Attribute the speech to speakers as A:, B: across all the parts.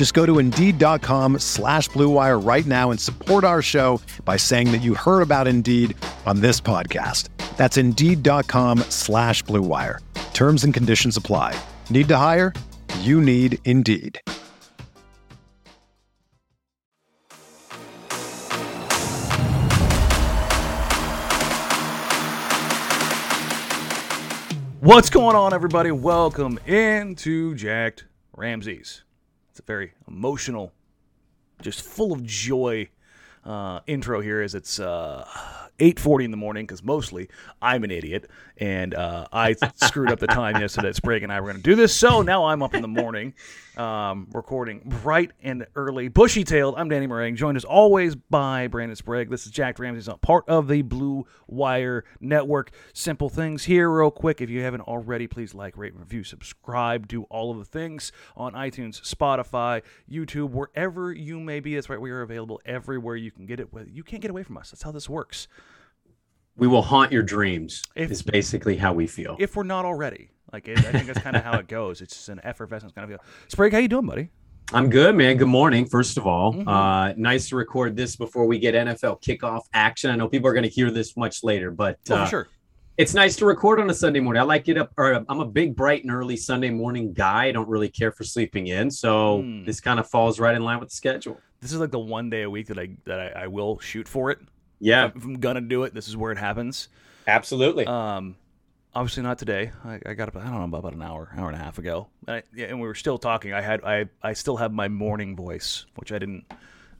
A: Just go to Indeed.com slash BlueWire right now and support our show by saying that you heard about Indeed on this podcast. That's Indeed.com slash BlueWire. Terms and conditions apply. Need to hire? You need Indeed.
B: What's going on, everybody? Welcome into Jacked Ramsays. It's a very emotional, just full of joy uh, intro here as it's uh, 8.40 in the morning because mostly I'm an idiot and uh, I screwed up the time yesterday Sprague and I were going to do this. So now I'm up in the morning um, recording bright and early. Bushy tailed, I'm Danny Marang, joined as always by Brandon Sprague. This is Jacked Ramsays not part of the Blue Wire Network. Simple things here, real quick. If you haven't already, please like, rate, review, subscribe, do all of the things on iTunes, Spotify, YouTube, wherever you may be. That's right, we are available everywhere you can get it. You can't get away from us. That's how this works.
C: We will haunt your dreams.
B: If-
C: is basically how we feel.
B: If we're not already. Like, it, I think that's kind of how it goes. It's just an effervescence kind of feel. Sprague, how you doing, buddy?
C: I'm good, man. Good morning. First of all,
B: Mhm.
C: uh, nice to record this before we get NFL kickoff action. I know people are going to hear this much later, but
B: Oh,
C: uh,
B: sure.
C: it's nice to record on a Sunday morning. I like it up. Or I'm a big, bright and early Sunday morning guy. I don't really care for sleeping in, so
B: Hmm.
C: this kind of falls right in line with the schedule.
B: This is like the one day a week that I that I, I will shoot for it.
C: Yeah,
B: If I'm gonna do it, this is where it happens.
C: absolutely.
B: Um, obviously not today. I, I got up. I don't know about an hour, hour and a half ago, and, I, yeah, and we were still talking. I had I I still have my morning voice, which I didn't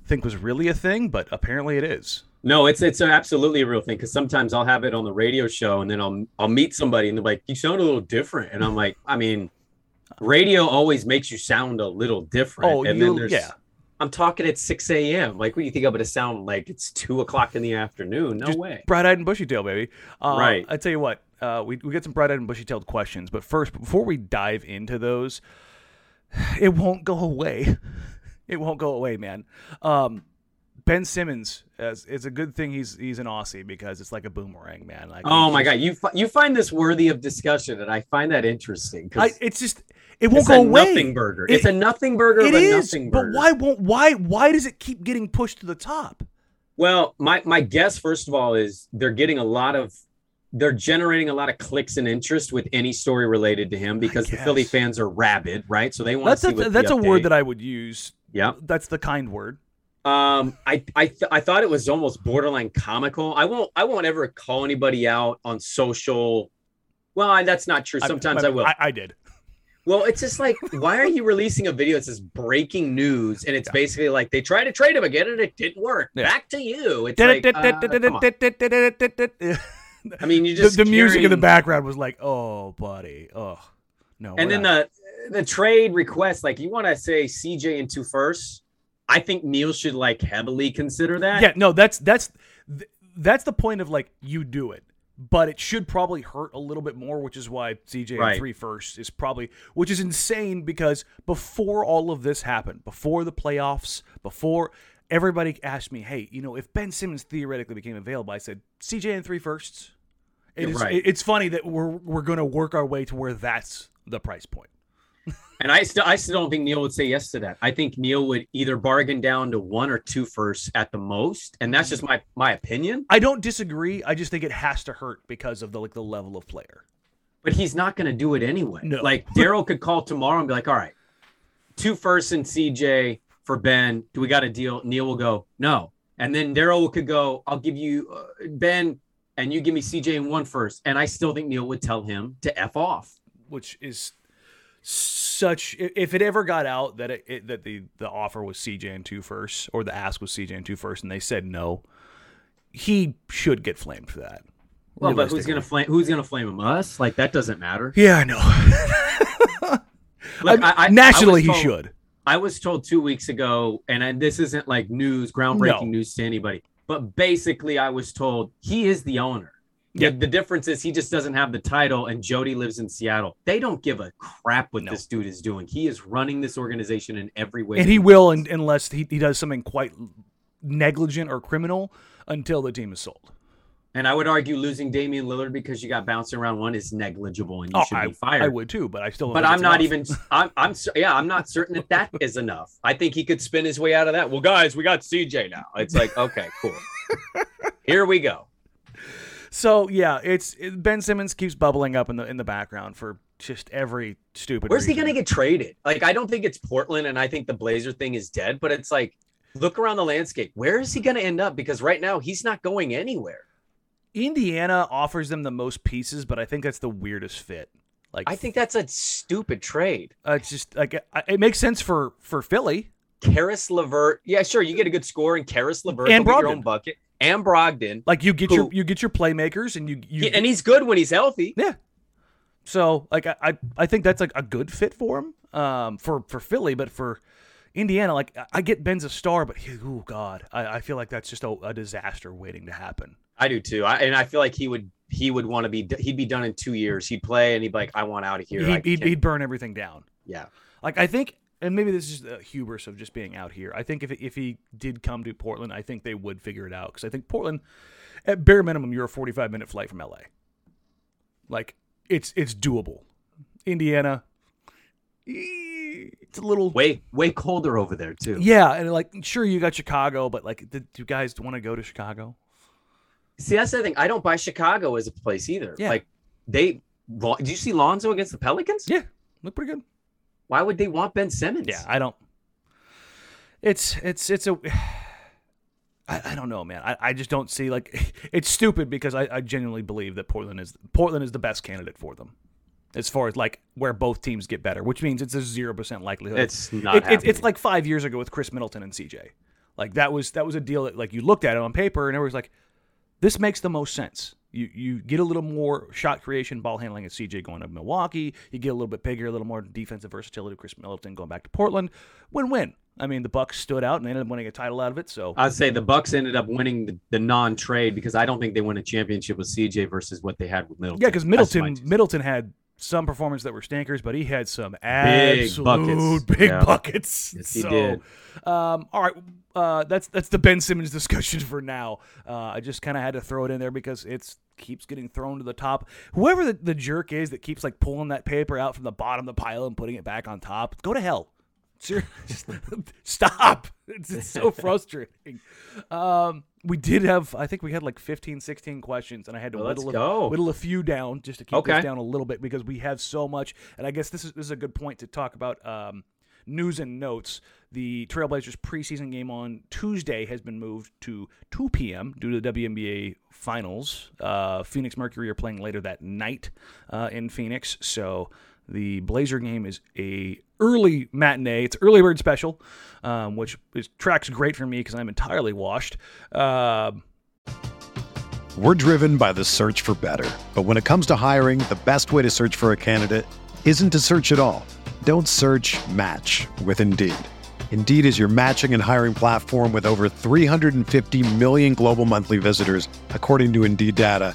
B: think was really a thing, but apparently it is.
C: No, it's it's absolutely a real thing because sometimes I'll have it on the radio show and then I'll I'll meet somebody and they're like, "You sound a little different," and I'm like, I mean, radio always makes you sound a little different.
B: Oh,
C: and
B: you-
C: then there's,
B: yeah.
C: I'm talking at 6 a.m. Like, what do you think I'm going to sound like? It's two o'clock in the afternoon? No
B: Just
C: way.
B: Bright-eyed and bushy-tailed, baby. Uh,
C: Right.
B: I tell you what. Uh, we we get some bright-eyed and bushy-tailed questions, but first, before we dive into those, it won't go away. It won't go away, man. Um, Ben Simmons, as it's a good thing he's he's an Aussie because it's like a boomerang, man. Like
C: Oh my
B: just-
C: god, you fi- you find this worthy of discussion, and I find that interesting
B: I, it's just it won't
C: it's
B: go
C: a
B: away.
C: nothing burger.
B: It-
C: it's a nothing burger.
B: It
C: of a
B: is,
C: nothing
B: but why won't why why does it keep getting pushed to the top?
C: Well, my my guess, first of all, is they're getting a lot of they're generating a lot of clicks and interest with any story related to him because the Philly fans are rabid, right? So they want
B: That's
C: to see
B: a, that's
C: the
B: a word that I would use.
C: yeah.
B: That's the kind word.
C: Um, I I th- I thought it was almost borderline comical. I won't I won't ever call anybody out on social. Well, I, that's not true. Sometimes I, will.
B: I, I did.
C: well, it's just like, why are you releasing a video that says breaking news and it's
B: Yeah.
C: basically like they tried to trade him again and it didn't work.
B: Yeah.
C: Back to you. It's like, uh, come on.
B: the,
C: I mean, you just
B: the music in the background was like, "Oh, buddy, oh, no."
C: And then
B: not.
C: the the trade request, like you want to say CJ and two firsts. I think Neil should like heavily consider that.
B: yeah, no, that's that's that's the point of like you do it, but it should probably hurt a little bit more, which is why CJ
C: Right.
B: and three first is probably, which is insane because before all of this happened, before the playoffs, before everybody asked me, hey, you know, if Ben Simmons theoretically became available, I said CJ and three firsts. It
C: You're
B: is,
C: right.
B: it's funny that we're we're going to work our way to where that's the price point.
C: And I still I still don't think Neil would say yes to that. I think Neil would either bargain down to one or two firsts at the most, and that's just my my opinion.
B: I don't disagree. I just think it has to hurt because of the like the level of player.
C: But he's not going to do it anyway.
B: No.
C: Like Daryl could call tomorrow and be like, "All right, two firsts and CJ for Ben. Do we got a deal?" Neil will go, "No," and then Daryl could go, "I'll give you uh, Ben." and you give me CJ in one first, and I still think Neil would tell him to f off.
B: which is such if it ever got out that it, it that the the offer was CJ and two first or the ask was CJ and two first and they said no, he should get flamed for that.
C: Well, but who's gonna flame? Who's gonna flame him? Us? Like that doesn't matter.
B: Yeah, I know.
C: Look,
B: I-
C: I, I,
B: naturally,
C: I
B: he should.
C: I was told two weeks ago, and I, this isn't like news, groundbreaking
B: No.
C: news to anybody, but basically, I was told he is the owner.
B: Yeah.
C: The, difference is he just doesn't have the title, and Jody lives in Seattle. They don't give a crap what
B: No.
C: this dude is doing. He is running this organization in every way.
B: And
C: that
B: he will un unless he, he does something quite negligent or criminal until the team is sold.
C: And I would argue losing Damian Lillard because you got bouncing around one is negligible, and you
B: Oh,
C: should
B: I,
C: be fired.
B: I would too, but I still. don't
C: But I'm not
B: enough.
C: even. I'm. I'm. Yeah, I'm not certain that that is enough. I think he could spin his way out of that. Well, guys, we got CJ now. It's like, okay, cool. Here we go.
B: So yeah, it's it, Ben Simmons keeps bubbling up in the in the background for just every stupid.
C: Where's he gonna get traded? Like, I don't think it's Portland, and I think the Blazer thing is dead. But it's like, look around the landscape. Where is he gonna end up? Because right now he's not going anywhere.
B: Indiana offers them the most pieces, but I think that's the weirdest fit. Like
C: I think that's a stupid trade.
B: uh, it's just like it, it makes sense for for Philly.
C: Caris LeVert. Yeah, sure. You get a good score, and Caris LeVert
B: And
C: get your
B: Brogdon.
C: own bucket. And Brogdon.
B: Like you get your you get your playmakers and you you
C: and he's good when he's healthy.
B: yeah. So like I I- think that's like a good fit for him. Um for for Philly, but for Indiana, like I- I get Ben's a star, but he, oh god, I, I feel like that's just a, a disaster waiting to happen.
C: I do too. I, and I feel like he would he would want to be he'd be done in two years. He'd play and he'd be like, I want out of here.
B: He'd, he'd, he'd burn everything down.
C: yeah.
B: Like I think, and maybe this is the hubris of just being out here. I think if if he did come to Portland, I think they would figure it out because I think Portland, at bare minimum, you're a 45 minute flight from LA. Like it's it's doable. Indiana, it's a little
C: Way way colder over there too.
B: yeah, and like sure you got Chicago, but like, do you guys want to go to Chicago?
C: See, that's the thing. I don't buy Chicago as a place either.
B: Yeah.
C: Like they do you see Lonzo against the Pelicans?
B: Yeah, look pretty good.
C: Why would they want Ben Simmons?
B: Yeah, I don't. It's it's it's a. I, I don't know, man. I, I just don't see like it's stupid because I, I genuinely believe that Portland is Portland is the best candidate for them, as far as like where both teams get better, which means it's a zero percent likelihood.
C: It's not
B: It- it's it's like five years ago with Khris Middleton and CJ. Like that was that was a deal that like you looked at it on paper and everyone's like, this makes the most sense. You you get a little more shot creation, ball handling at CJ going to Milwaukee. You get a little bit bigger, a little more defensive versatility. Khris Middleton going back to Portland. Win win. I mean, the Bucks stood out and they ended up winning a title out of it. So
C: I'd say the Bucks ended up winning the, the non-trade because I don't think they won a championship with CJ versus what they had with Middleton.
B: yeah, because Middleton Middleton had some performances that were stinkers, but he had some
C: Big
B: absolute
C: buckets.
B: big
C: Yeah.
B: buckets.
C: Yes, he
B: so,
C: did.
B: Um, all right, uh, that's that's the Ben Simmons discussion for now. Uh, I just kind of had to throw it in there because it's keeps getting thrown to the top. Whoever the, the jerk is that keeps like pulling that paper out from the bottom of the pile and putting it back on top, go to hell. Stop. It's, it's so frustrating. Um, we did have, I think we had like 15, 16 questions, and I had to
C: Well,
B: whittle, a, whittle a few down just to keep
C: Okay.
B: this down a little bit because we have so much. And I guess this is this is a good point to talk about um, news and notes. The Trailblazers preseason game on Tuesday has been moved to 2 p.m. due to the WNBA finals. Uh, Phoenix Mercury are playing later that night uh, in Phoenix, so the Blazer game is a early matinee. It's early bird special, um, which is tracks great for me because I'm entirely washed. Um
A: We're driven by the search for better. But when it comes to hiring, the best way to search for a candidate isn't to search at all. Don't search match with Indeed. Indeed is your matching and hiring platform with over 350 million global monthly visitors, according to Indeed data,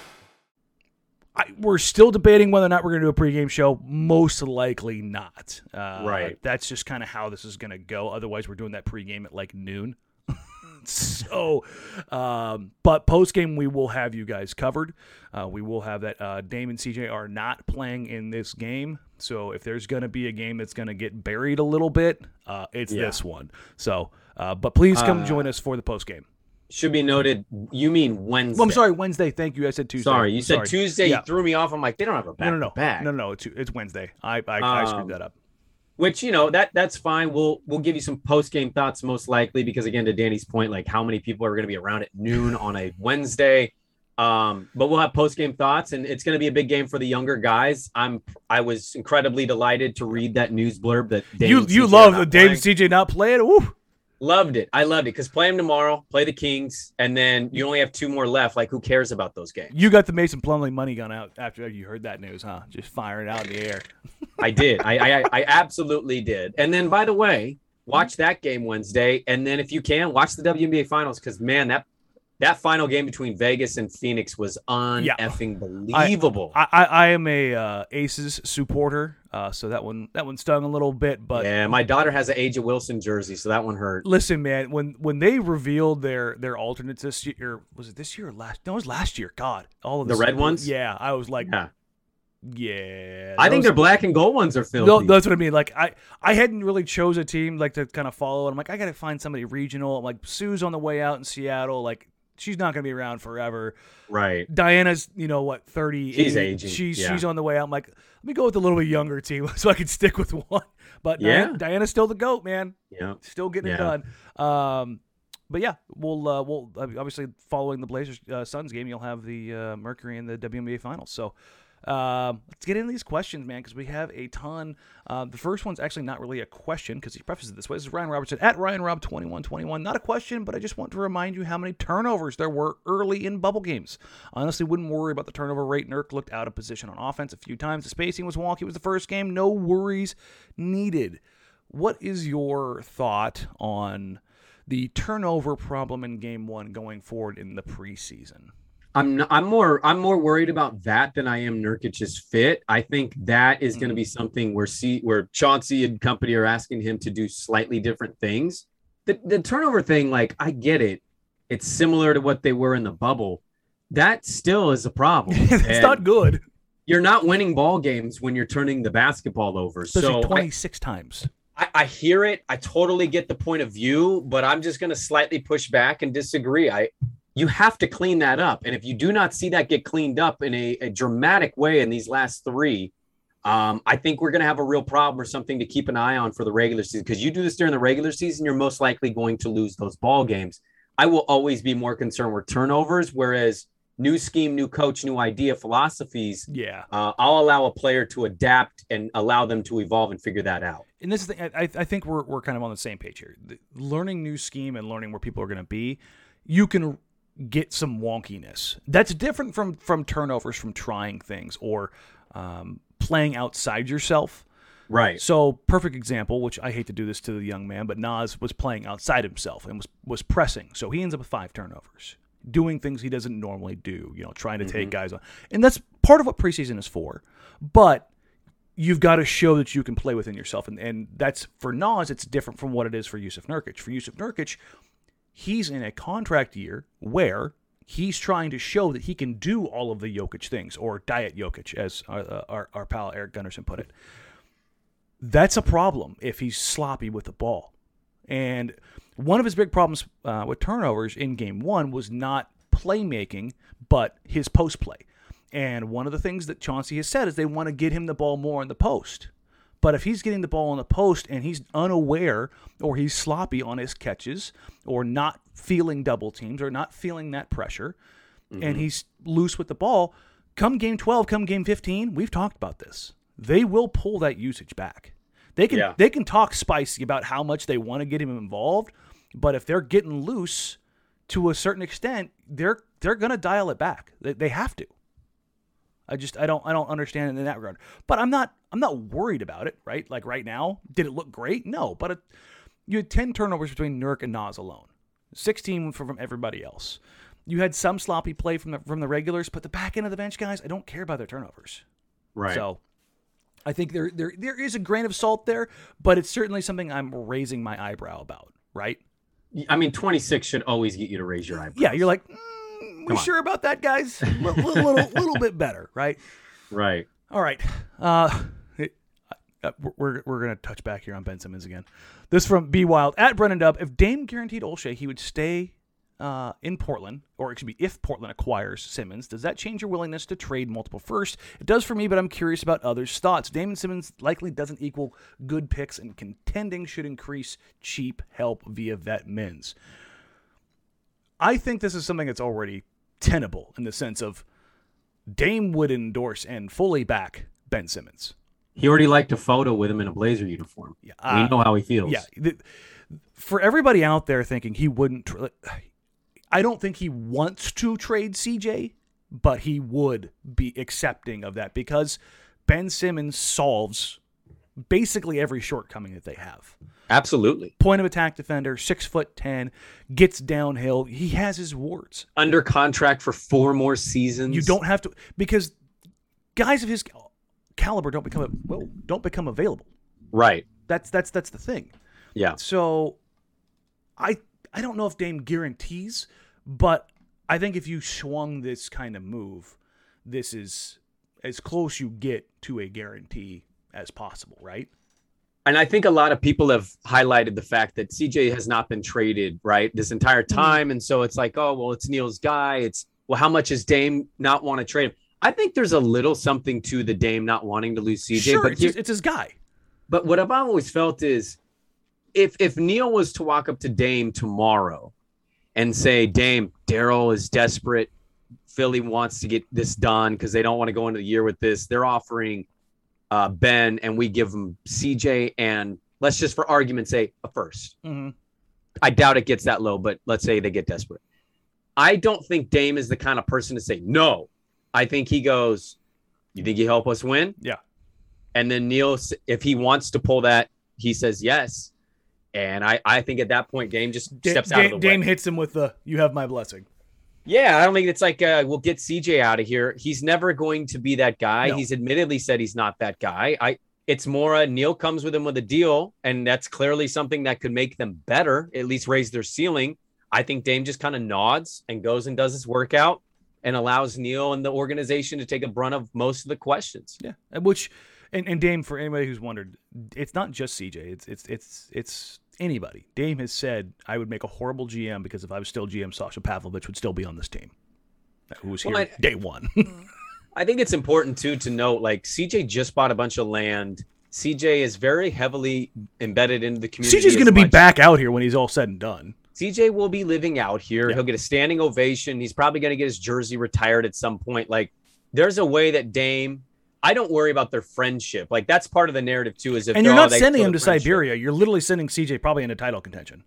B: We're still debating whether or not we're going to do a pregame show. Most likely not. Uh,
C: Right.
B: That's just kind of how this is going to go. Otherwise, we're doing that pregame at like noon. so, um, but postgame, we will have you guys covered. Uh, we will have that. Uh, Dame and CJ are not playing in this game. So, if there's going to be a game that's going to get buried a little bit, uh, it's
C: Yeah.
B: this one. So, uh, but please come join us for the postgame.
C: Should be noted. You mean Wednesday?
B: Well, I'm sorry, Wednesday. Thank you. I said Tuesday.
C: Sorry, you said
B: Sorry.
C: Tuesday.
B: Yeah.
C: You threw me off. I'm like, they don't have a back
B: No, no, no,
C: back.
B: no, no. It's, it's Wednesday. I I, I screwed
C: Um,
B: that up.
C: Which you know that that's fine. We'll we'll give you some post game thoughts most likely because again to Danny's point, like how many people are going to be around at noon on a Wednesday. Um, but we'll have post game thoughts, and it's going to be a big game for the younger guys. I'm I was incredibly delighted to read that news blurb that Dame
B: You you love the Dave. CJ not playing. Woo.
C: Loved it. I loved it because play them tomorrow, play the Kings, and then you only have two more left. Like, who cares about those games?
B: You got the Mason Plumlee money gun out after you heard that news, huh? Just firing it out in the air.
C: I did. I, I I absolutely did. And then, by the way, watch hmm? that game Wednesday, and then if you can, watch the WNBA finals because man, that that final game between Vegas and Phoenix was
B: Yeah.
C: uneffing believable.
B: I, I, I am a uh, Aces supporter, uh, so that one that one stung a little bit. But
C: yeah, my daughter has an A'ja Wilson jersey, so that one hurt.
B: listen, man, when when they revealed their their alternates this year, was it this year or last? No, it was last year. God, all of
C: The red ones?
B: Yeah, I was like,
C: Yeah,
B: yeah.
C: I think their black and gold ones are filthy.
B: No, that's what I mean. Like I, I hadn't really chose a team like to kind of follow. I'm like, I got to find somebody regional. I'm like, Sue's on the way out in Seattle. Like she's not going to be around forever.
C: right.
B: Diana's, you know what, 30.
C: She's aging,
B: She's
C: yeah.
B: she's on the way out. I'm like, let me go with a little bit younger team so I can stick with one. But
C: Yeah.
B: Diana, Diana's still the goat, man.
C: Yeah.
B: Still getting
C: Yeah.
B: it done. Um, but yeah, we'll uh, we'll obviously following the Blazers uh, Suns game, you'll have the uh, Mercury in the WNBA finals. So um, let's get into these questions, man, because we have a ton. Uh, the first one's actually not really a question because he prefaces it this way. This is Ryan Robertson at Ryan Rob twenty one twenty one. Not a question, but I just want to remind you how many turnovers there were early in bubble games. Honestly, wouldn't worry about the turnover rate. Nurk looked out of position on offense a few times. The spacing was wonky. It was the first game. No worries needed. What is your thought on the turnover problem in game one going forward in the preseason?
C: I'm not, I'm more I'm more worried about that than I am Nurkic's fit. I think that is going to mm-hmm. be something where see where Chauncey and company are asking him to do slightly different things. The the turnover thing, like I get it, it's similar to what they were in the bubble. That still is a problem.
B: it's
C: And
B: not good.
C: You're not winning ball games when you're turning the basketball over.
B: Especially
C: so I-
B: 26 times.
C: I, I hear it. I totally get the point of view, but I'm just going to slightly push back and disagree. I you have to clean that up, and if you do not see that get cleaned up in a, a dramatic way in these last three, um, I think we're going to have a real problem or something to keep an eye on for the regular season. Because you do this during the regular season, you're most likely going to lose those ball games. I will always be more concerned with turnovers, whereas new scheme, new coach, new idea, philosophies.
B: Yeah.
C: Uh, I'll allow a player to adapt and allow them to evolve and figure that out.
B: and this is the, I, I think we're, we're kind of on the same page here. The, learning new scheme and learning where people are going to be, you can get some wonkiness. That's different from from turnovers, from trying things or um, playing outside yourself.
C: Right.
B: So perfect example, which I hate to do this to the young man, but Nas was playing outside himself and was was pressing. So he ends up with five turnovers, doing things he doesn't normally do. You know, trying to take guys on, and that's part of what preseason is for. But you've got to show that you can play within yourself. And, and that's for Nas, it's different from what it is for Jusuf Nurkic. For Jusuf Nurkic, he's in a contract year where he's trying to show that he can do all of the Jokic things, or diet Jokic, as our, uh, our, our pal Eric Gunnarsson put it. That's a problem if he's sloppy with the ball. And one of his big problems uh, with turnovers in game one was not playmaking, but his post play. And one of the things that Chauncey has said is they want to get him the ball more in the post. But if he's getting the ball in the post and he's unaware or he's sloppy on his catches or not feeling double teams or not feeling that pressure mm-hmm. and he's loose with the ball, come game 12, come game 15, we've talked about this. They will pull that usage back. They can yeah. they can talk spicy about how much they want to get him involved, but if they're getting loose to a certain extent, they're they're going to dial it back. They, they have to. I just I don't I don't understand it in that regard. But I'm not I'm not worried about it, right? Like right now, did it look great? No, but it, you had 10 turnovers between Nurk and Nas alone. 16 from from everybody else. You had some sloppy play from the from the regulars, but the back end of the bench guys, I don't care about their turnovers.
C: Right.
B: So I think there there there is a grain of salt there, but it's certainly something I'm raising my eyebrow about, right?
C: I mean, 26 should always get you to raise your eyebrow.
B: Yeah, you're like, mm, we sure about that, guys? A little, little, little bit better, right?
C: Right.
B: All right. Uh, uh, we're we're gonna touch back here on Ben Simmons again. This from B Wild at Brennan Dub. If Dame guaranteed Olshey he would stay uh, in Portland, or it should be if Portland acquires Simmons, does that change your willingness to trade multiple first? It does for me, but I'm curious about others' thoughts. Damon Simmons likely doesn't equal good picks, and contending should increase cheap help via vet mins. I think this is something that's already tenable in the sense of Dame would endorse and fully back Ben Simmons.
C: He already liked a photo with him in a Blazer uniform. Yeah, uh, we know how he feels.
B: Yeah, for everybody out there thinking he wouldn't, tra- I don't think he wants to trade CJ, but he would be accepting of that because Ben Simmons solves basically every shortcoming that they have.
C: Absolutely.
B: Point of attack defender, six foot ten, gets downhill. He has his warts.
C: Under contract for four more seasons.
B: You don't have to because guys of his caliber don't become well don't become available.
C: Right.
B: That's that's that's the thing.
C: Yeah.
B: So I I don't know if Dame guarantees, but I think if you swung this kind of move, this is as close you get to a guarantee as possible, right?
C: and I think a lot of people have highlighted the fact that CJ has not been traded right this entire mm-hmm. time, and so it's like, oh well, it's Neil's guy. It's well, how much does Dame not want to trade him? I think there's a little something to the Dame not wanting to lose CJ,
B: sure,
C: but
B: it's, it's his guy.
C: But what I've always felt is, if if Neil was to walk up to Dame tomorrow and say, Dame, Daryl is desperate. Philly wants to get this done because they don't want to go into the year with this. They're offering uh, Ben and we give him CJ and let's just for argument's sake a 1st
B: mm-hmm.
C: I doubt it gets that low, but let's say they get desperate. I don't think Dame is the kind of person to say no. I think he goes, "You think you help us win?"
B: Yeah.
C: And then Neil, if he wants to pull that, he says yes. And I, I think at that point, Dame just steps out of the
B: Dame
C: way.
B: hits him with the "You have my blessing."
C: Yeah, I don't think it's like uh, we'll get CJ out of here. He's never going to be that guy. No. He's admittedly said he's not that guy. I it's more a Neil comes with him with a deal, and that's clearly something that could make them better, at least raise their ceiling. I think Dame just kind of nods and goes and does his workout and allows Neil and the organization to take a brunt of most of the questions.
B: Yeah, which and, and Dame, for anybody who's wondered, it's not just CJ. It's it's it's it's anybody. Dame has said I would make a horrible GM because if I was still GM, Sasha Pavlovich would still be on this team. Who was here well, I, day one.
C: I think it's important too to note like CJ just bought a bunch of land. CJ is very heavily embedded into the community.
B: CJ's going to be back out here when he's all said and done.
C: CJ will be living out here. Yeah. He'll get a standing ovation. He's probably going to get his jersey retired at some point. Like, there's a way that Dame I don't worry about their friendship. Like that's part of the narrative too. Is if
B: and you're not sending him to friendship. Siberia. You're literally sending CJ probably into title contention.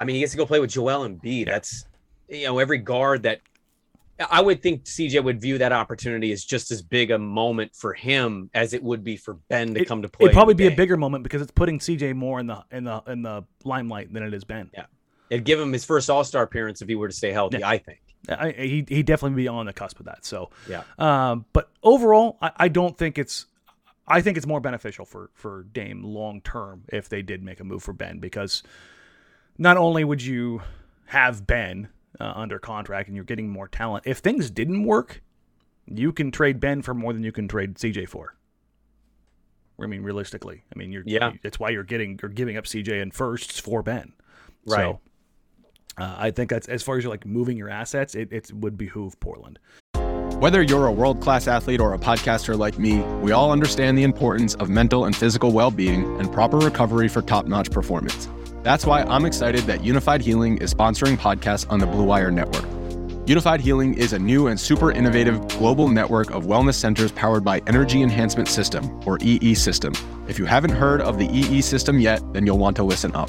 C: I mean, he gets to go play with Joel Embiid. Yeah. That's you know every guard that I would think CJ would view that opportunity as just as big a moment for him as it would be for Ben to
B: it,
C: come to play.
B: It'd probably be a bigger moment because it's putting CJ more in the in the in the limelight than it is Ben.
C: Yeah, it'd give him his first All Star appearance if he were to stay healthy. Yeah. I think.
B: I, he he definitely be on the cusp of that. So
C: yeah.
B: Um, but overall, I, I don't think it's I think it's more beneficial for for Dame long term if they did make a move for Ben because not only would you have Ben uh, under contract and you're getting more talent, if things didn't work, you can trade Ben for more than you can trade CJ for. I mean, realistically, I mean, you're
C: Yeah.
B: That's why you're getting you're giving up CJ and firsts for Ben.
C: Right.
B: So, uh, I think that's as far as you're like moving your assets, it, it would behoove Portland.
D: Whether you're a world class athlete or a podcaster like me, we all understand the importance of mental and physical well being and proper recovery for top notch performance. That's why I'm excited that Unifyd Healing is sponsoring podcasts on the Blue Wire Network. Unifyd Healing is a new and super innovative global network of wellness centers powered by Energy Enhancement System, or EE System. If you haven't heard of the EE System yet, then you'll want to listen up.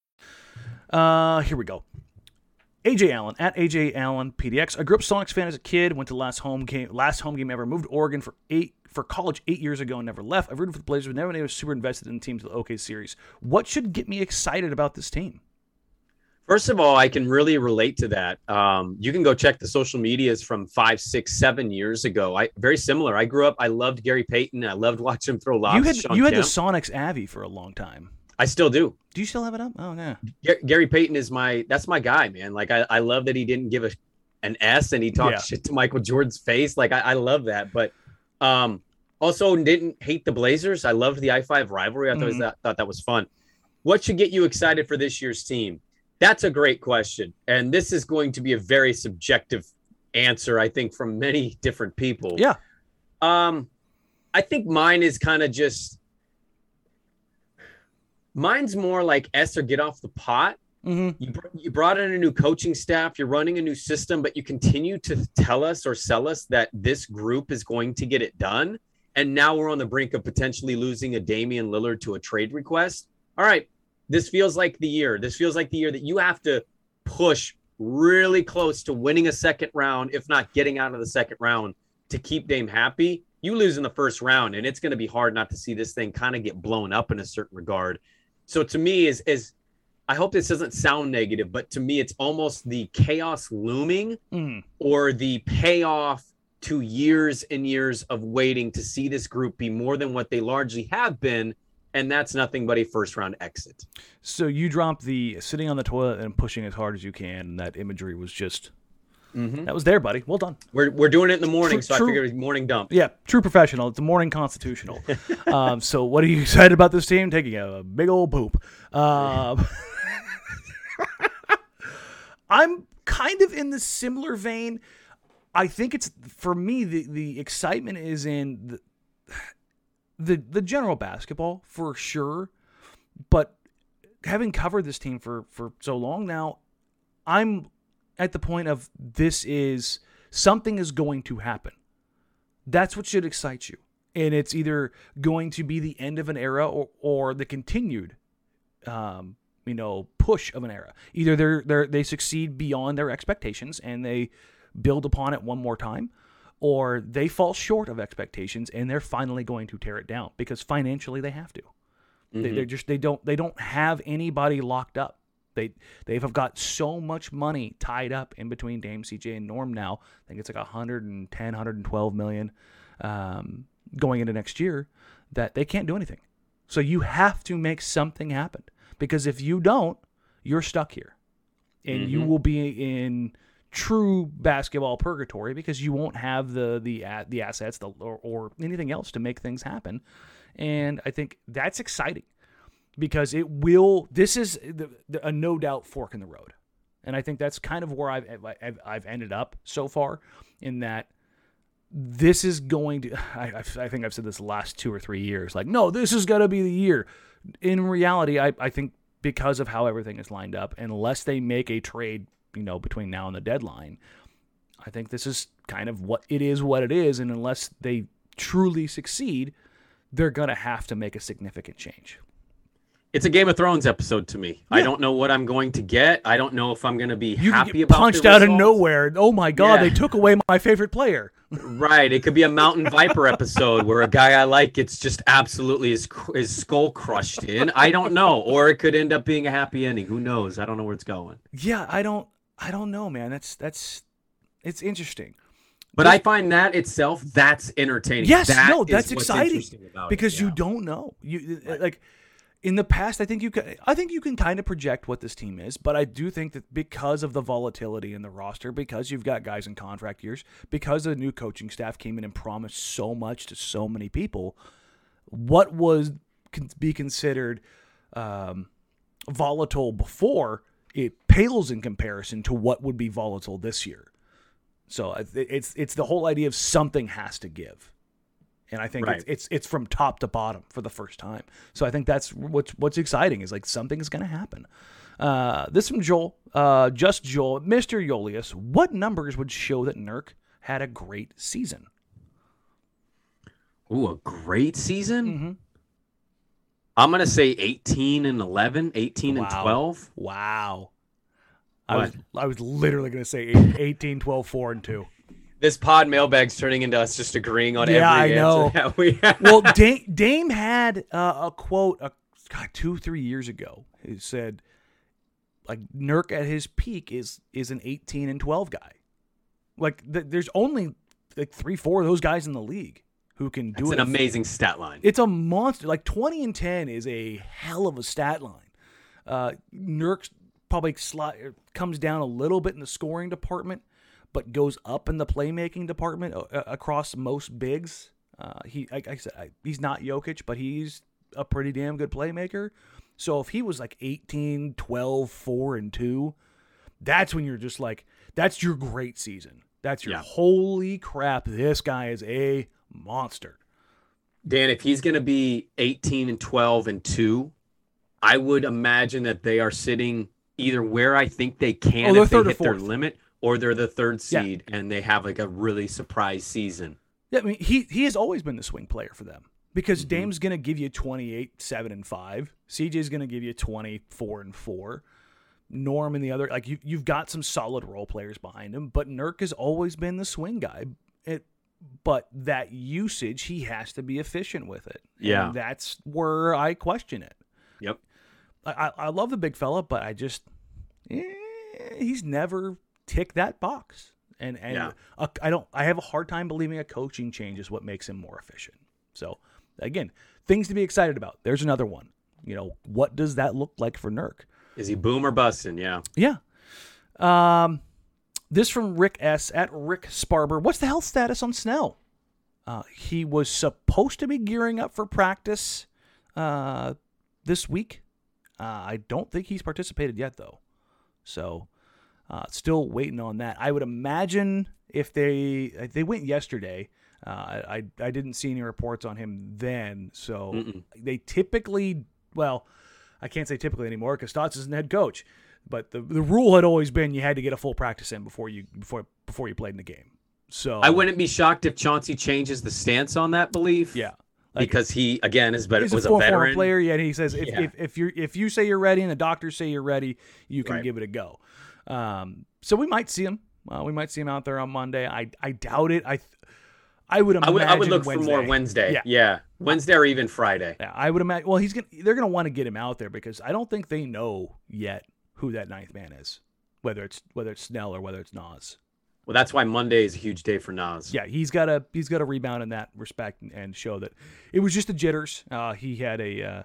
B: Uh, here we go. AJ Allen at AJ Allen PDX. I grew up Sonics fan as a kid. Went to the last home game, last home game ever. Moved to Oregon for eight for college eight years ago and never left. I've rooted for the Blazers, but never been super invested in the team to the OK series. What should get me excited about this team?
C: First of all, I can really relate to that. Um, you can go check the social medias from five, six, seven years ago. I very similar. I grew up. I loved Gary Payton. I loved watching him throw lobs.
B: you had you had the Sonics Avi for a long time.
C: I still do.
B: Do you still have it up? Oh yeah.
C: Ga- Gary Payton is my that's my guy, man. Like I, I love that he didn't give a an S and he talked
B: Yeah.
C: shit to Michael Jordan's face. Like I, I love that. But um also didn't hate the Blazers. I loved the I five rivalry. I thought,
B: Mhm.
C: that, thought that was fun. What should get you excited for this year's team? That's a great question. And this is going to be a very subjective answer, I think, from many different people.
B: Yeah.
C: Um, I think mine is kind of just mine's more like Esther get off the pot.
B: Mm-hmm.
C: You, br- you brought in a new coaching staff, you're running a new system, but you continue to tell us or sell us that this group is going to get it done. And now we're on the brink of potentially losing a Damian Lillard to a trade request. All right, this feels like the year. This feels like the year that you have to push really close to winning a second round, if not getting out of the second round to keep Dame happy. You lose in the first round, and it's going to be hard not to see this thing kind of get blown up in a certain regard. So to me, is is I hope this doesn't sound negative, but to me, it's almost the chaos looming
B: Mm.
C: or the payoff to years and years of waiting to see this group be more than what they largely have been. And that's nothing but a first round exit.
B: So you dropped the sitting on the toilet and pushing as hard as you can, and that imagery was just that was there, buddy. Well done.
C: We're, we're doing it in the morning,
B: True-
C: so
B: true.
C: I figured it was morning dump.
B: Yeah, true professional. It's a morning constitutional. um, so, what are you excited about this team taking a big old poop? Um, I'm kind of in the similar vein. I think it's for me the the excitement is in the the, the general basketball for sure, but having covered this team for for so long now, I'm at the point of this is something is going to happen. That's what should excite you. And it's either going to be the end of an era or, or the continued um, you know, push of an era. Either they're they are they succeed beyond their expectations and they build upon it one more time, or they fall short of expectations and they're finally going to tear it down because financially they have to. They, they're just they don't they don't have anybody locked up. They they have got so much money tied up in between Dame CJ and Norm now. I think it's like 110 112 million um, going into next year that they can't do anything. So you have to make something happen because if you don't, you're stuck here. And you will be in true basketball purgatory because you won't have the the the assets the, or, or anything else to make things happen. And I think that's exciting because it will. This is the, the, a no doubt fork in the road, and I think that's kind of where I've I've, I've ended up so far. In that, this is going to. I, I've- think I've said this last two or three years. Like, no, this is going to be the year. In reality, I, I think because of how everything is lined up, unless they make a trade, you know, between now and the deadline, I think this is kind of what it is. What it is, and unless they truly succeed, they're going to have to make a significant change.
C: It's a Game of Thrones episode to me. I don't know what I'm going to get. I don't know if I'm going to be
B: You
C: happy about
B: punched out of nowhere. Oh my god,
C: Yeah.
B: they took away my favorite player.
C: Right. It could be a Mountain Viper episode where a guy I like gets just absolutely his his skull crushed in. I don't know. Or it could end up being a happy ending. Who knows? I don't know where it's going.
B: Yeah, I don't I don't know, man. That's that's it's interesting.
C: But I find that itself that's entertaining.
B: Yes,
C: That
B: no, that's exciting
C: about it,
B: because you don't know. You like in the past, I think you can. I think you can kind of project what this team is, but I do think that because of the volatility in the roster, because you've got guys in contract years, because the new coaching staff came in and promised so much to so many people, what was be considered um, volatile before it pales in comparison to what would be volatile this year. So it's it's the whole idea of something has to give, and I think
C: Right.
B: it's, it's it's from top to bottom for the first time. So I think that's what's what's exciting is like something's going to happen. Uh, this from Joel, uh, just Joel, Mister Yolius. What numbers would show that Nurk had a great season?
C: Ooh, a great season?
B: Mm-hmm.
C: I'm going to say 18 and 11, 18 and 12.
B: Wow. I was, I was literally going to say 18, 12, 4, and 2.
C: This pod mailbag's turning into us just agreeing on
B: Yeah,
C: every
B: I know.
C: answer that we have.
B: well, Dame, Dame had uh, a quote uh, God, two, three years ago. He said, like Nurk at his peak is is an 18 and 12 guy. Like th- there's only like three, four of those guys in the league who can do
C: It's
B: it.
C: an amazing stat line.
B: It's a monster. Like 20 and 10 is a hell of a stat line. Uh, Nurk probably sli- comes down a little bit in the scoring department, but goes up in the playmaking department uh, across most bigs. Uh, he, like I said, I, he's not Jokic, but he's a pretty damn good playmaker. So if he was like 18, 12, 4, and 2, that's when you're just like, that's your great season. That's your
C: Yeah.
B: holy crap. This guy is a monster.
C: Dan, if he's going to be 18 and 12 and 2, I would imagine that they are sitting either where I think they can
B: Oh,
C: if they hit their
B: fourth.
C: limit or they're the third
B: Yeah.
C: seed and they have like a really surprise season.
B: Yeah, I mean, he he has always been the swing player for them because Dame's going to give you 28, 7 and 5. CJ's going to give you 24 and 4. Norm and the other like you you've got some solid role players behind him, but Nurk has always been the swing guy. It but that usage he has to be efficient with it. And
C: Yeah.
B: that's where I question it.
C: Yep.
B: I, I I love the big fella, but I just eh, he's never ticked that box. And and
C: Yeah.
B: a, I don't I have a hard time believing a coaching change is what makes him more efficient. So again, things to be excited about. There's another one. You know, what does that look like for Nurk?
C: Is he boom or busting? Yeah.
B: Yeah. Um, this from Rick S at Rick Sparber. What's the health status on Snell? Uh, he was supposed to be gearing up for practice uh, this week. Uh, I don't think he's participated yet, though. So, uh, still waiting on that. I would imagine if they uh, they went yesterday. Uh, I I didn't see any reports on him then, so they typically well, I can't say typically anymore because Stotts isn't head coach. But the the rule had always been you had to get a full practice in before you before before you played in the game. So
C: I wouldn't be shocked if Chauncey changes the stance on that belief.
B: yeah. Like,
C: because he again is better
B: he's
C: was
B: a
C: a, veteran
B: player. Yeah, and he says if,
C: Yeah.
B: if, if you if you say you're ready and the doctors say you're ready, you can
C: Right.
B: give it a go. Um, so we might see him. Uh, we might see him out there on Monday. I I doubt it. I th- I would
C: I
B: imagine
C: would I would look
B: Wednesday.
C: for more Wednesday.
B: Yeah.
C: Yeah. Wednesday or even Friday.
B: Yeah, I would imagine. Well, he's gonna. They're gonna want to get him out there because I don't think they know yet who that ninth man is. Whether it's whether it's Snell or whether it's Nas.
C: Well, that's why Monday is a huge day for Nas.
B: Yeah, he's got a he's got a rebound in that respect and, and show that it was just the jitters. Uh, he had a uh,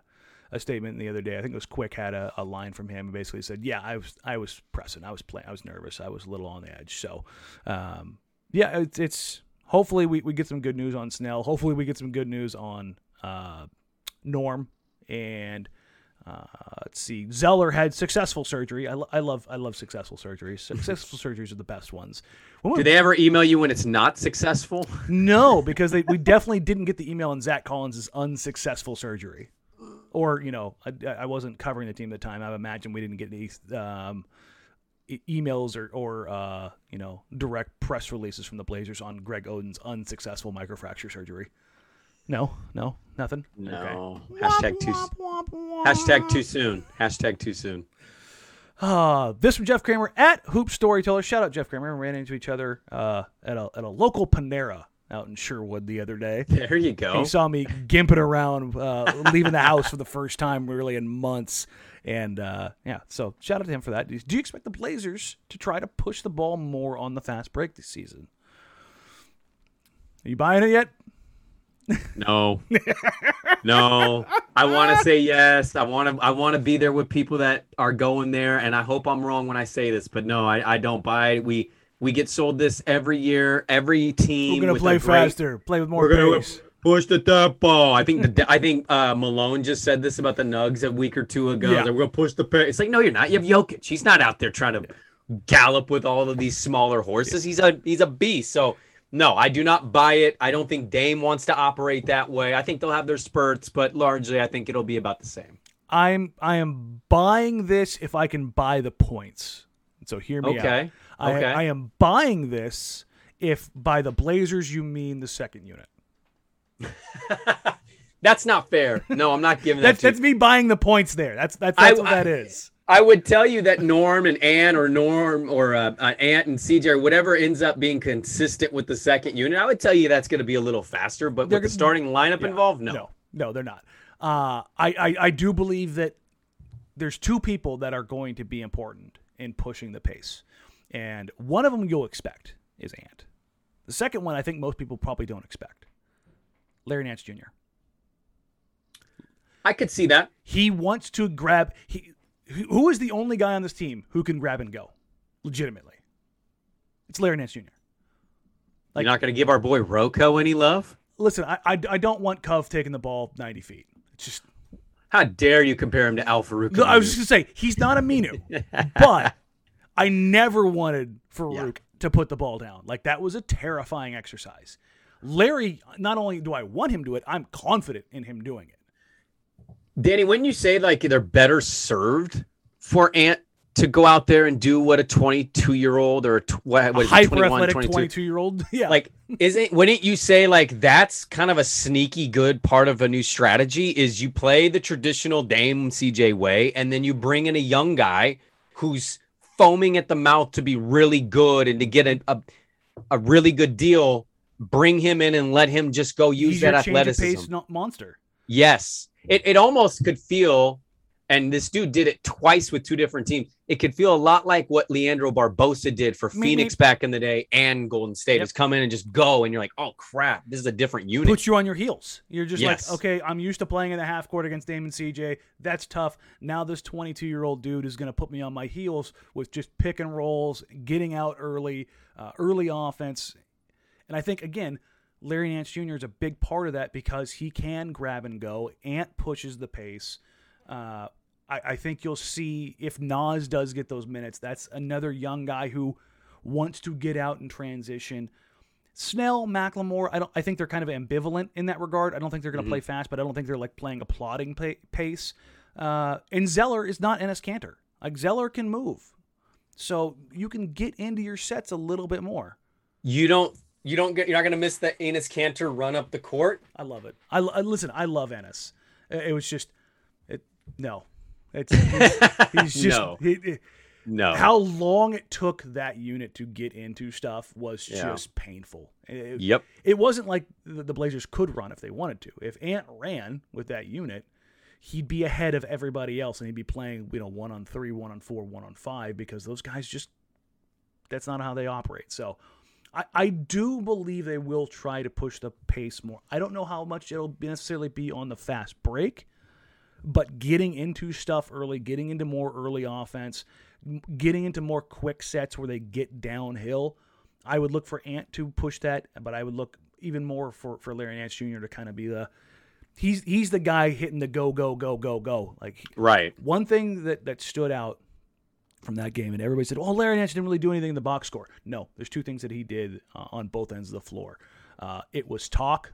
B: a statement the other day. I think it was Quick had a, a line from him. And basically said, "Yeah, I was I was pressing. I was playing. I was nervous. I was a little on the edge." So, um, yeah, it's, it's hopefully we, we get some good news on Snell. Hopefully we get some good news on uh, Norm and. Uh, let's see. Zeller had successful surgery. I, lo- I love I love successful surgeries. Successful surgeries are the best ones. When we-
C: Do they ever email you when it's not successful?
B: no, because they, we definitely didn't get the email on Zach Collins' unsuccessful surgery. Or, you know, I, I wasn't covering the team at the time. I imagine we didn't get any um, e- emails or, or uh, you know, direct press releases from the Blazers on Greg Oden's unsuccessful microfracture surgery. No, no, nothing.
C: No. Hashtag too. Hashtag too soon. Hashtag too soon.
B: Uh, this from Jeff Kramer at Hoop Storyteller. Shout out Jeff Kramer. We ran into each other uh, at a at a local Panera out in Sherwood the other day.
C: There you go.
B: He saw me gimping around, uh, leaving the house for the first time really in months. And uh, yeah, so shout out to him for that. Do you expect the Blazers to try to push the ball more on the fast break this season? Are you buying it yet?
C: No. no. I want to say yes. I want to I want to be there with people that are going there and I hope I'm wrong when I say this, but no, I, I don't buy it. We we get sold this every year, every team.
B: We're gonna play
C: a great-
B: faster, play with more
C: We're gonna
B: pace.
C: push the tempo. I think the I think uh, Malone just said this about the Nugs a week or two ago.
B: Yeah.
C: That we're gonna push the pace. It's like no, you're not. You have Jokic. He's not out there trying to gallop with all of these smaller horses. He's a he's a beast. So no, I do not buy it. I don't think Dame wants to operate that way. I think they'll have their spurts, but largely I think it'll be about the same.
B: I'm I am buying this if I can buy the points. So hear me out.
C: Okay.
B: I, I am buying this if by the Blazers you mean the second unit.
C: That's not fair. No, I'm not giving that
B: That's
C: to you.
B: that's me buying the points there. That's that's,
C: I-
B: that's what
C: I-
B: that is.
C: I would tell you that Norm and Ann or Norm or uh, uh, Ant and CJ or whatever ends up being consistent with the second unit. I would tell you that's going to be a little faster, but
B: They're
C: with the starting lineup
B: Yeah.
C: involved, no.
B: no, no, they're not. Uh, I, I I do believe that there's two people that are going to be important in pushing the pace, and one of them you'll expect is Ant. The second one I think most people probably don't expect. Larry Nance Jr.
C: I could see that.
B: He wants to grab. He who is the only guy on this team who can grab and go, legitimately. It's Larry Nance Jr. Like-
C: You're not going to give our boy Rocco any love?
B: Listen, I, I I don't want Cove taking the ball 90 feet. It's just
C: How dare you compare him to Al-Farouq?
B: No, I was just gonna say he's not a Minu, but I never wanted Farouq to put the ball down. Like that was a terrifying exercise. Larry, not only do I want him to do it, I'm confident in him doing it.
C: Danny, when you say like they're better served for Ant to go out there and do what a 22 year old or a tw- what, what is it,
B: Hyper
C: 21,
B: athletic
C: 22
B: 22 year old. Yeah,
C: like isn't wouldn't you say like that's kind of a sneaky good part of a new strategy is you play the traditional Dame CJ way and then you bring in a young guy who's foaming at the mouth to be really good and to get a a, a really good deal bring him in and let him just go use
B: he's
C: that athleticism
B: pace monster.
C: Yes. It it almost could feel, and this dude did it twice with two different teams. It could feel a lot like what Leandro Barbosa did for
B: Maybe-
C: Phoenix back in the day and Golden State.
B: Yep.
C: Is come in and just go, and you're like, oh crap, this is a different unit.
B: Puts you on your heels. You're just
C: Yes.
B: like, okay, I'm used to playing in the half court against Damon CJ. That's tough. Now this 22 year old dude is going to put me on my heels with just pick and rolls, getting out early, uh, early offense. And I think again, Larry Nance Jr. is a big part of that because he can grab and go. Ant pushes the pace. Uh, I, I think you'll see if Nas does get those minutes. That's another young guy who wants to get out and transition. Snell, McLemore, I don't. I think they're kind of ambivalent in that regard. I don't think they're going to play fast, but I don't think they're like playing a plodding pa- pace. Uh, and Zeller is not Enes Kanter. Like Zeller can move, so you can get into your sets a little bit more.
C: you don't you don't get you're not gonna miss the Enes Kanter run up the court.
B: I love it. I, I listen. I love Ennis. It, was just, no, it's he's, he's just
C: No.
B: he- he-
C: No.
B: how long it took that unit to get into stuff was
C: Yeah.
B: just painful. It,
C: Yep.
B: it wasn't like the, the Blazers could run if they wanted to. If Ant ran with that unit, he'd be ahead of everybody else, and he'd be playing you know one on three, one on four, one on five because those guys just that's not how they operate. So I, I do believe they will try to push the pace more. I don't know how much it'll necessarily be on the fast break, but getting into stuff early, getting into more early offense, getting into more quick sets where they get downhill. I would look for Ant to push that, but I would look even more for, for Larry Nance Jr. to kind of be the he's he's the guy hitting the go go go go go like
C: right.
B: One thing that that stood out from that game, and everybody said, "Oh, Larry Nance didn't really do anything in the box score." No, there's two things that he did uh, on both ends of the floor. Uh, it was talk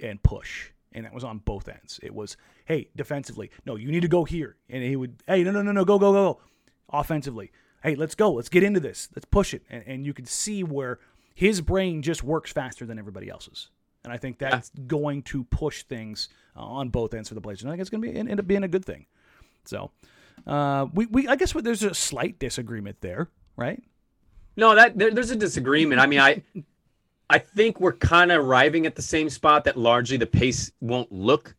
B: and push, and that was on both ends. It was, "Hey, defensively, no, you need to go here," and he would, "Hey, no, no, no, no, go, go, go." Go. Offensively, "Hey, let's go, let's get into this, let's push it," and, and you could see where his brain just works faster than everybody else's. And I think that's yeah. going to push things uh, on both ends for the Blazers. And I think it's going to be end up being a good thing. So, uh, we, we I guess there's a slight disagreement there, right?
C: No, that there, there's a disagreement. I mean, I I think we're kind of arriving at the same spot that largely the pace won't look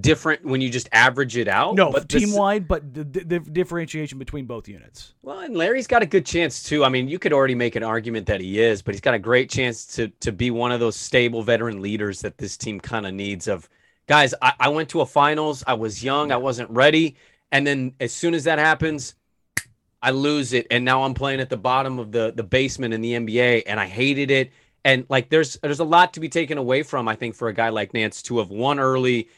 C: different when you just average it out.
B: No, but team wide, but the, the, differentiation between both units.
C: Well, and Larry's got a good chance too. I mean, you could already make an argument that he is, but he's got a great chance to to be one of those stable veteran leaders that this team kind of needs. Of guys, I, I went to a finals. I was young. I wasn't ready. And then as soon as that happens, I lose it. And now I'm playing at the bottom of the, the basement in the NBA and I hated it. And like there's there's a lot to be taken away from, I think, for a guy like Nance to have won early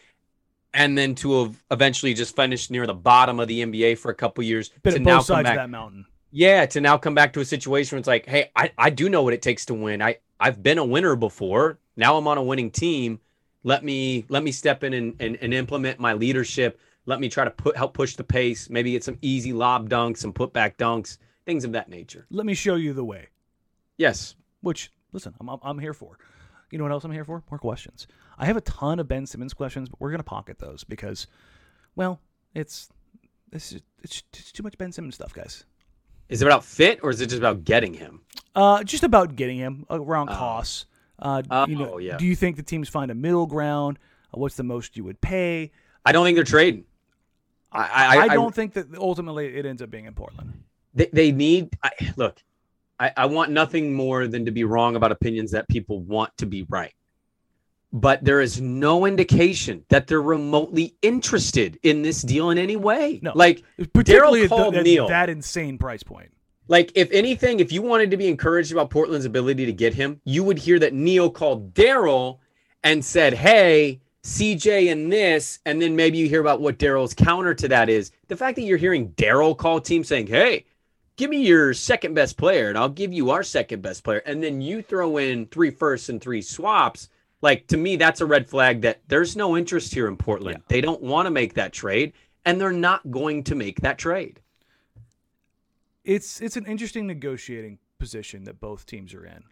C: and then to have eventually just finished near the bottom of the NBA for a couple years.
B: Been
C: to
B: now come back, that mountain.
C: Yeah, to now come back to a situation where it's like, hey, I, I do know what it takes to win. I, I've been a winner before. Now I'm on a winning team. Let me let me step in and, and, and implement my leadership let me try to put help push the pace. Maybe get some easy lob dunks, some putback dunks, things of that nature.
B: Let me show you the way.
C: Yes.
B: Which listen, I'm I'm here for. You know what else I'm here for? More questions. I have a ton of Ben Simmons questions, but we're gonna pocket those because, well, it's it's it's, it's too much Ben Simmons stuff, guys.
C: Is it about fit or is it just about getting him?
B: Uh, just about getting him around uh, costs. Uh,
C: oh,
B: you know,
C: yeah.
B: Do you think the teams find a middle ground? Uh, what's the most you would pay?
C: I don't think they're trading. I, I,
B: I don't I, think that ultimately it ends up being in Portland.
C: They, they need I, look. I, I want nothing more than to be wrong about opinions that people want to be right. But there is no indication that they're remotely interested in this deal in any way.
B: No,
C: like
B: particularly called at Neil, that insane price point.
C: Like, if anything, if you wanted to be encouraged about Portland's ability to get him, you would hear that Neil called Daryl and said, Hey, CJ and this, and then maybe you hear about what Daryl's counter to that is. The fact that you're hearing Daryl call team saying, "Hey, give me your second best player, and I'll give you our second best player," and then you throw in three firsts and three swaps. Like to me, that's a red flag that there's no interest here in Portland. Yeah. They don't want to make that trade, and they're not going to make that trade.
B: It's it's an interesting negotiating position that both teams are in,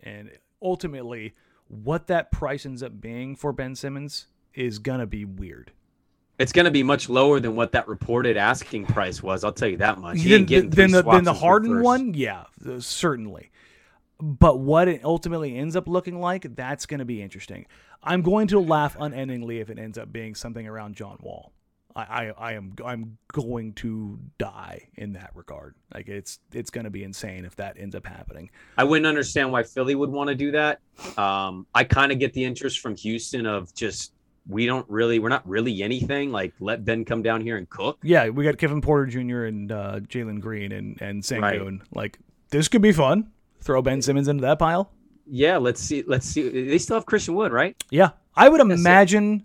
B: and ultimately what that price ends up being for Ben Simmons is gonna be weird.
C: It's going to be much lower than what that reported asking price was. I'll tell you that much.
B: Then, then, the, then the Harden one, yeah, certainly. But what it ultimately ends up looking like, that's going to be interesting. I'm going to laugh unendingly if it ends up being something around John Wall. I, I, I am I'm going to die in that regard. Like it's it's going to be insane if that ends up happening.
C: I wouldn't understand why Philly would want to do that. Um, I kind of get the interest from Houston of just we don't really we're not really anything. Like let Ben come down here and cook.
B: Yeah, we got Kevin Porter Jr. and uh, Jalen Green and and Sengun. Right. Like this could be fun. Throw Ben Simmons into that pile.
C: Yeah, let's see. Let's see. They still have Christian Wood, right?
B: Yeah, I would imagine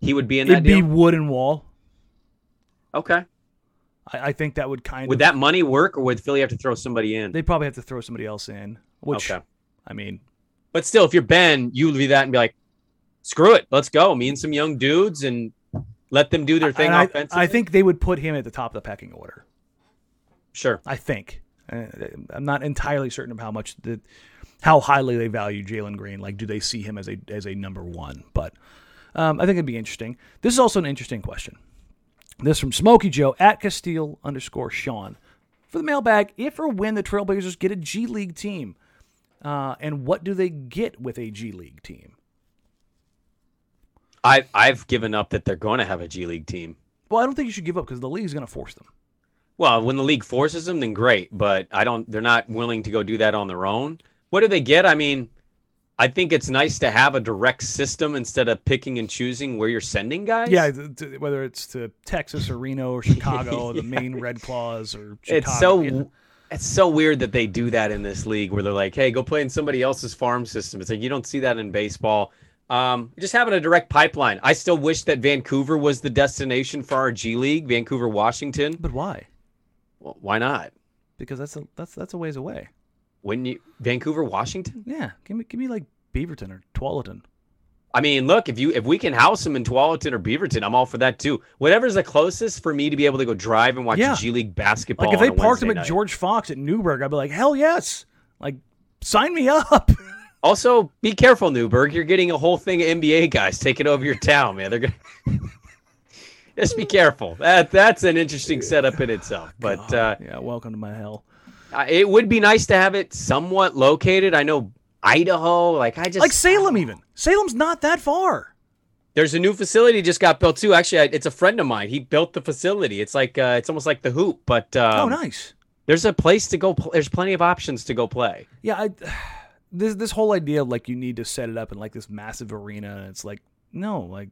C: he would be in that It'd
B: deal?
C: be
B: Wood and Wall.
C: Okay.
B: I, I, think that would kind
C: would
B: of.
C: Would that money work, or would Philly have to throw somebody in?
B: They'd probably have to throw somebody else in. Which, okay. I mean,
C: but still, if you're Ben, you would be that and be like, "Screw it, let's go." Me and some young dudes, and let them do their thing
B: I,
C: offensively.
B: I think they would put him at the top of the pecking order.
C: Sure.
B: I think. Uh, I'm not entirely certain of how much the how highly they value Jalen Green. Like, do they see him as a as a number one? But um, I think it'd be interesting. This is also an interesting question. This from Smokey Joe at Castile underscore Sean. For the mailbag, if or when the Trailblazers get a G League team, uh, and what do they get with a G League team?
C: I, I've given up that they're going to have a G League team.
B: Well, I don't think you should give up because the league is going to force them.
C: Well, when the league forces them, then great. But I don't. They're not willing to go do that on their own. What do they get? I mean, I think it's nice to have a direct system instead of picking and choosing where you're sending guys.
B: Yeah, th- th- whether it's to Texas or Reno or Chicago, the Maine Red Claws or Chicago.
C: it's so
B: yeah.
C: it's so weird that they do that in this league where they're like, "Hey, go play in somebody else's farm system." It's like you don't see that in baseball. Um, just having a direct pipeline. I still wish that Vancouver was the destination for our G League, Vancouver, Washington.
B: But why?
C: Well, why not?
B: Because that's a that's that's a ways away.
C: When you Vancouver, Washington?
B: Yeah, give me give me like Beaverton or Tualatin.
C: I mean, look, if you if we can house them in Tualatin or Beaverton, I'm all for that too. Whatever's the closest for me to be able to go drive and watch
B: Yeah.
C: G League basketball.
B: Like if they parked them at
C: night.
B: George Fox at Newberg, I'd be like, hell yes. Like, sign me up.
C: Also, be careful, Newberg. You're getting a whole thing of NBA guys taking over your town, man. They're gonna just be careful. That that's an interesting setup in itself. But uh,
B: yeah, welcome to my hell.
C: uh, it would be nice to have it somewhat located. I know Idaho, like I just
B: Like Salem, even. Salem's not that far.
C: There's a new facility just got built too. Actually, I- it's a friend of mine. He built the facility. It's like uh, it's almost like the hoop, but um,
B: oh, nice.
C: there's a place to go. Pl- there's plenty of options to go play.
B: Yeah, I, this this whole idea of like you need to set it up in like this massive arena, it's like no, like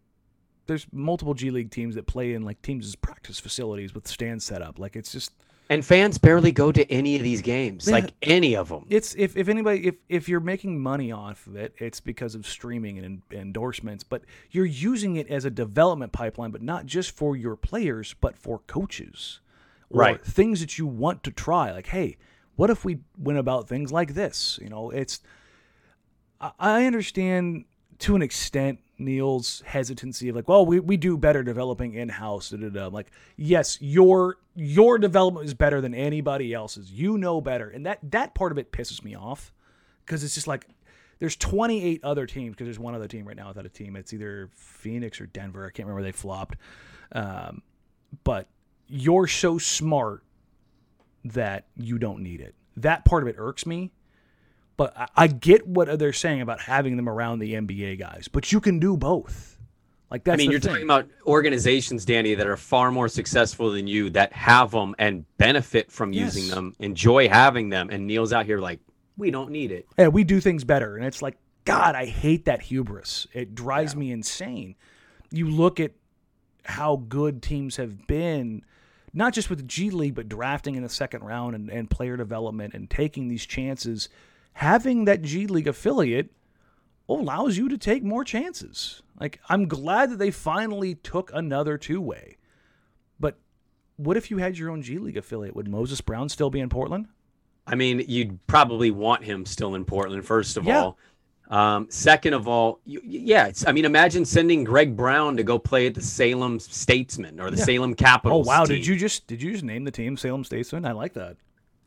B: there's multiple G League teams that play in like teams practice facilities with stands set up. Like it's just
C: And fans barely go to any of these games,
B: Yeah.
C: like any of them.
B: it's if if anybody if if you're making money off of it, it's because of streaming and endorsements. But you're using it as a development pipeline, but not just for your players, but for coaches,
C: Right.
B: Things that you want to try, like hey, what if we went about things like this? You know, it's I- I understand to an extent Neil's hesitancy of like, well, we, we do better developing in house. Like, yes, your your development is better than anybody else's. You know better, and that that part of it pisses me off because it's just like there's 28 other teams because there's one other team right now without a team. It's either Phoenix or Denver. I can't remember. Where they flopped, um, but you're so smart that you don't need it. That part of it irks me. But I, get what they're saying about having them around the NBA guys. But you can do both. Like that's
C: I mean, you're
B: thing.
C: talking about organizations, Danny, that are far more successful than you, that have them and benefit from using them, enjoy having them, and Neil's out here like, we don't need it.
B: yeah, we do things better. And it's like, God, I hate that hubris. It drives me insane. You look at how good teams have been, not just with the G League, but drafting in the second round and, and player development and taking these chances. Having that G League affiliate allows you to take more chances. Like, I'm glad that they finally took another two way. But what if you had your own G League affiliate? Would Moses Brown still be in Portland?
C: I mean, you'd probably want him still in Portland, first of
B: Yeah.
C: all. Um, second of all, you, yeah, it's, I mean, imagine sending Greg Brown to go play at the Salem Statesman or the
B: Yeah.
C: Salem Capitals.
B: Oh wow!
C: team.
B: Did you just did you just name the team Salem Statesman? I like that.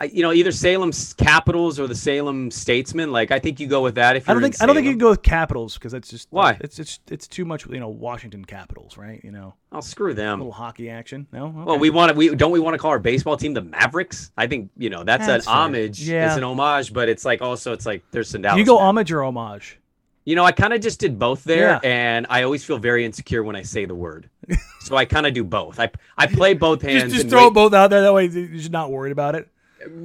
C: You know, either Salem Capitals or the Salem Statesman. Like, I think you go with that. If
B: I don't think I don't think you can go with Capitals because that's just
C: Why?
B: It's it's it's too much. You know, Washington Capitals, right? You know,
C: Oh, screw
B: a
C: them.
B: little hockey action. No, okay.
C: Well, we want to. We don't. We want to call our baseball team the Mavericks. I think you know that's,
B: That's
C: an
B: fair.
C: homage.
B: Yeah.
C: It's an homage, but it's like also it's like there's some Dallas.
B: you go homage or homage.
C: You know, I kind of just did both there,
B: Yeah.
C: and I always feel very insecure when I say the word. so I kind of do both. I I play both hands.
B: Just, just throw
C: wait-
B: both out there. That way you're just not worried about it.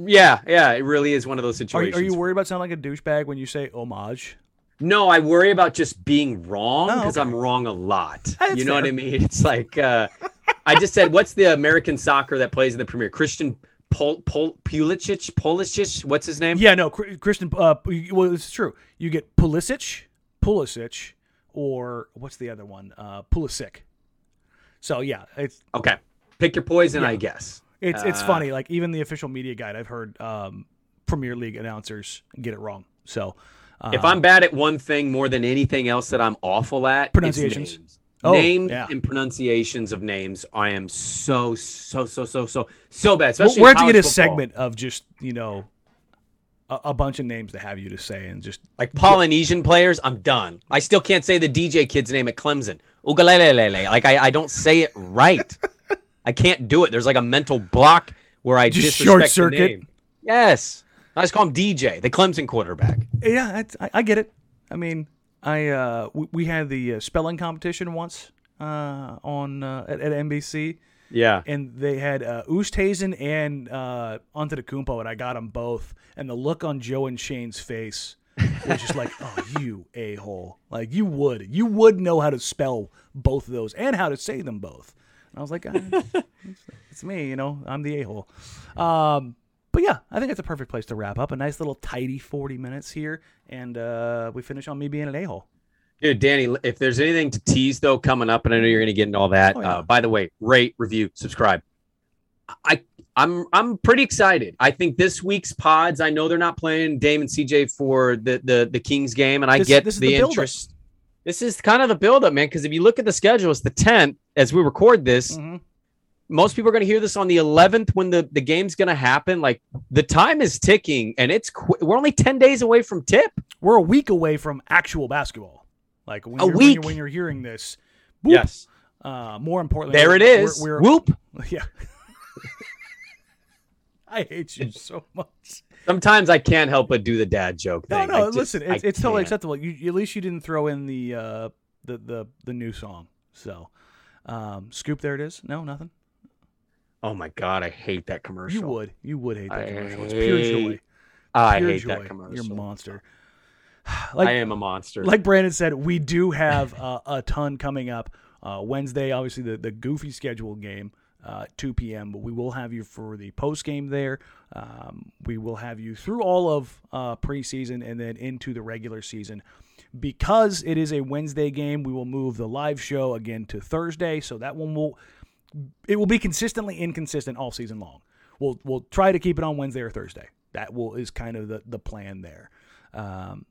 C: Yeah, yeah. It really is one of those situations.
B: are you worried about sounding like a douchebag when you say homage?
C: No, I worry about just being wrong
B: Oh,
C: because
B: okay.
C: I'm wrong a lot.
B: That's
C: you know what. I mean? It's like uh, I just said, what's the American soccer that plays in the Premier? Christian Pol, Pol, Pulisic? Pulisic? What's his name?
B: Yeah, no, Christian. Uh, well, it's true. You get Pulisic, Pulisic, or what's the other one? Uh, Pulisic. So yeah, it's
C: Okay. Pick your poison,
B: Yeah.
C: I guess.
B: It's it's
C: Uh,
B: funny. Like even the official media guide, I've heard um, Premier League announcers get it wrong. So uh,
C: If I'm bad at one thing more than anything else that I'm awful at,
B: Pronunciations.
C: names.
B: Oh,
C: names
B: yeah.
C: and pronunciations of names. I am so so so so so so bad. Especially
B: we're going to get a segment of just you know a, a bunch of names to have you to say and just
C: like Polynesian players. I'm done. I still can't say the DJ kid's name at Clemson. Ugalelelele. Like I, I don't say it right. I can't do it. There's like a mental block where I
B: Just short circuit.
C: Yes. I just call him DJ, the Clemson quarterback.
B: yeah, I, I get it. I mean, I uh, we, we had the uh, spelling competition once uh, on uh, at, at NBC,
C: Yeah.
B: and they had uh, Oosthuizen and uh, Antetokounmpo, and I got them both. And the look on Joe and Shane's face was just like, "Oh, you a hole! Like you would, you would know how to spell both of those and how to say them both." I was like, ah, it's, "It's me, you know, I'm the a hole." Um, but yeah, I think it's a perfect place to wrap up. A nice little tidy 40 minutes here, and uh, we finish on me being an a hole.
C: Dude, Danny, if there's anything to tease though coming up, and I know you're going to get into all that.
B: Oh, yeah.
C: uh, by the way, rate, review, subscribe. I I'm I'm pretty excited. I think this week's pods. I know they're not playing Dame and CJ for the the the Kings game, and I
B: This-
C: get
B: this
C: the,
B: the
C: interest. This is kind of the buildup, man. Because if you look at the schedule, it's the 10th as we record this.
B: Mhm.
C: Most people are going to hear this on the 11th when the the game's going to happen. Like the time is ticking, and it's qu- we're only 10 days away from tip.
B: We're a week away from actual basketball. Like when
C: A
B: you're, when you're-
C: week?
B: when you're hearing this. whoop.
C: Yes,
B: Uh, more importantly,
C: there it is.
B: We're, we're-
C: Whoop.
B: Yeah. I hate you so much.
C: Sometimes I can't help but do the dad joke
B: No,
C: thing.
B: no.
C: I just-
B: listen, it's, it's totally acceptable. You, at least you didn't throw in the uh, the the the new song. So, um, scoop. There it is. No, nothing.
C: Oh my god, I hate that commercial.
B: You would. You would hate that
C: I
B: commercial. It's pure joy.
C: hate- I hate
B: joy.
C: that commercial.
B: You're a monster. Like, I
C: am a monster.
B: like Brandon said, we do have uh, a ton coming up. Uh, Wednesday, obviously the the goofy schedule game, uh, 2 p.m. But we will have you for the post game there. Um, we will have you through all of uh, preseason and then into the regular season. Because it is a Wednesday game, we will move the live show again to Thursday. So that one will it will be consistently inconsistent all season long. We'll we'll try to keep it on Wednesday or Thursday. That will is kind of the the plan there. Um,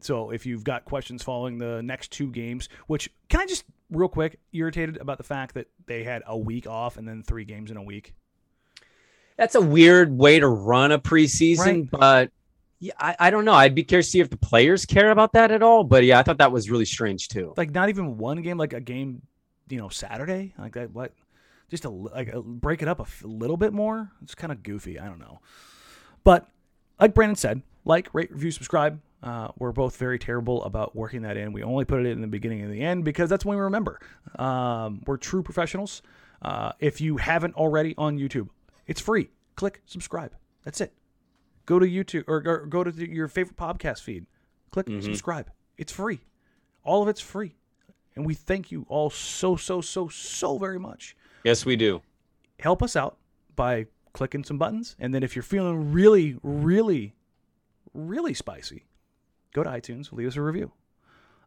B: so if you've got questions following the next two games, which can I just real quick irritated about the fact that they had a week off and then three games in a week.
C: That's a weird way to run a preseason,
B: Right.
C: but yeah, I, I don't know. I'd be curious to see if the players care about that at all. But yeah, I thought that was really strange too.
B: Like not even one game, like a game, you know, Saturday, like that. What? Just li- like break it up a f- little bit more. It's kind of goofy. I don't know, but like Brandon said, like, rate, review, subscribe. Uh, we're both very terrible about working that in. We only put it in the beginning and the end because that's when we remember. Um, we're true professionals. Uh, if you haven't already on YouTube, it's free. Click subscribe. That's it. Go to YouTube or, or go to the, your favorite podcast feed. Click subscribe. It's free. All of it's free. And we thank you all so, so, so, so very much
C: Yes, we do.
B: help us out by clicking some buttons. And then if you're feeling really, really, really spicy, go to iTunes, leave us a review.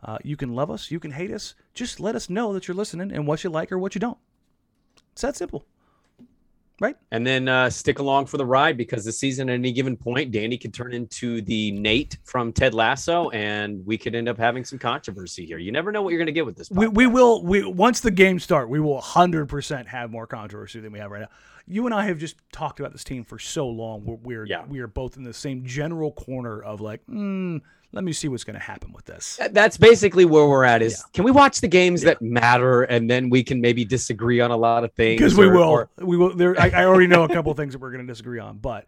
B: Uh, you can love us, you can hate us. Just let us know that you're listening and what you like or what you don't. It's that simple. Right?
C: And then uh, stick along for the ride because this season, at any given point, Danny could turn into the Nate from Ted Lasso, and we could end up having some controversy here. You never know what you're going to get with this.
B: We, we will we once the games start, we will 100% have more controversy than we have right now. You and I have just talked about this team for so long. We're we're,
C: Yeah.
B: we are both in the same general corner of like, mm, let me see what's going to happen with this.
C: That's basically where we're at. Is can we watch the games that matter, and then we can maybe disagree on a lot of things?
B: because we will.
C: or-
B: we will there I, I already know a couple things that we're going to disagree on but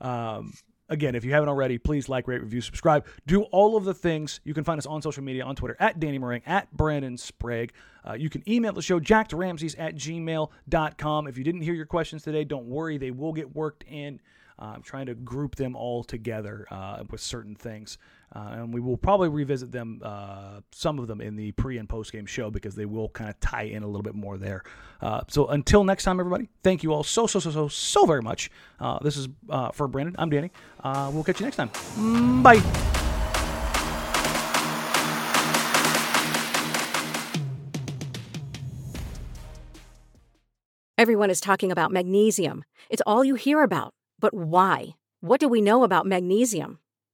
B: um again if you haven't already please like rate review subscribe. Do all of the things. You can find us on social media on twitter at danny Marang, at brandon sprague. Uh, you can email the show jackedramsays at gmail.com if you didn't hear your questions today don't worry they will get worked in. Uh, i'm trying to group them all together uh, with certain things uh, and we will probably revisit them, uh, some of them in the pre and post game show because they will kind of tie in a little bit more there. Uh, so until next time, everybody, thank you all so, so, so, so, so very much. Uh, this is uh, for Brandon. I'm Danny. Uh, we'll catch you next time. Mm, bye.
E: Everyone is talking about magnesium. It's all you hear about. But why? What do we know about magnesium?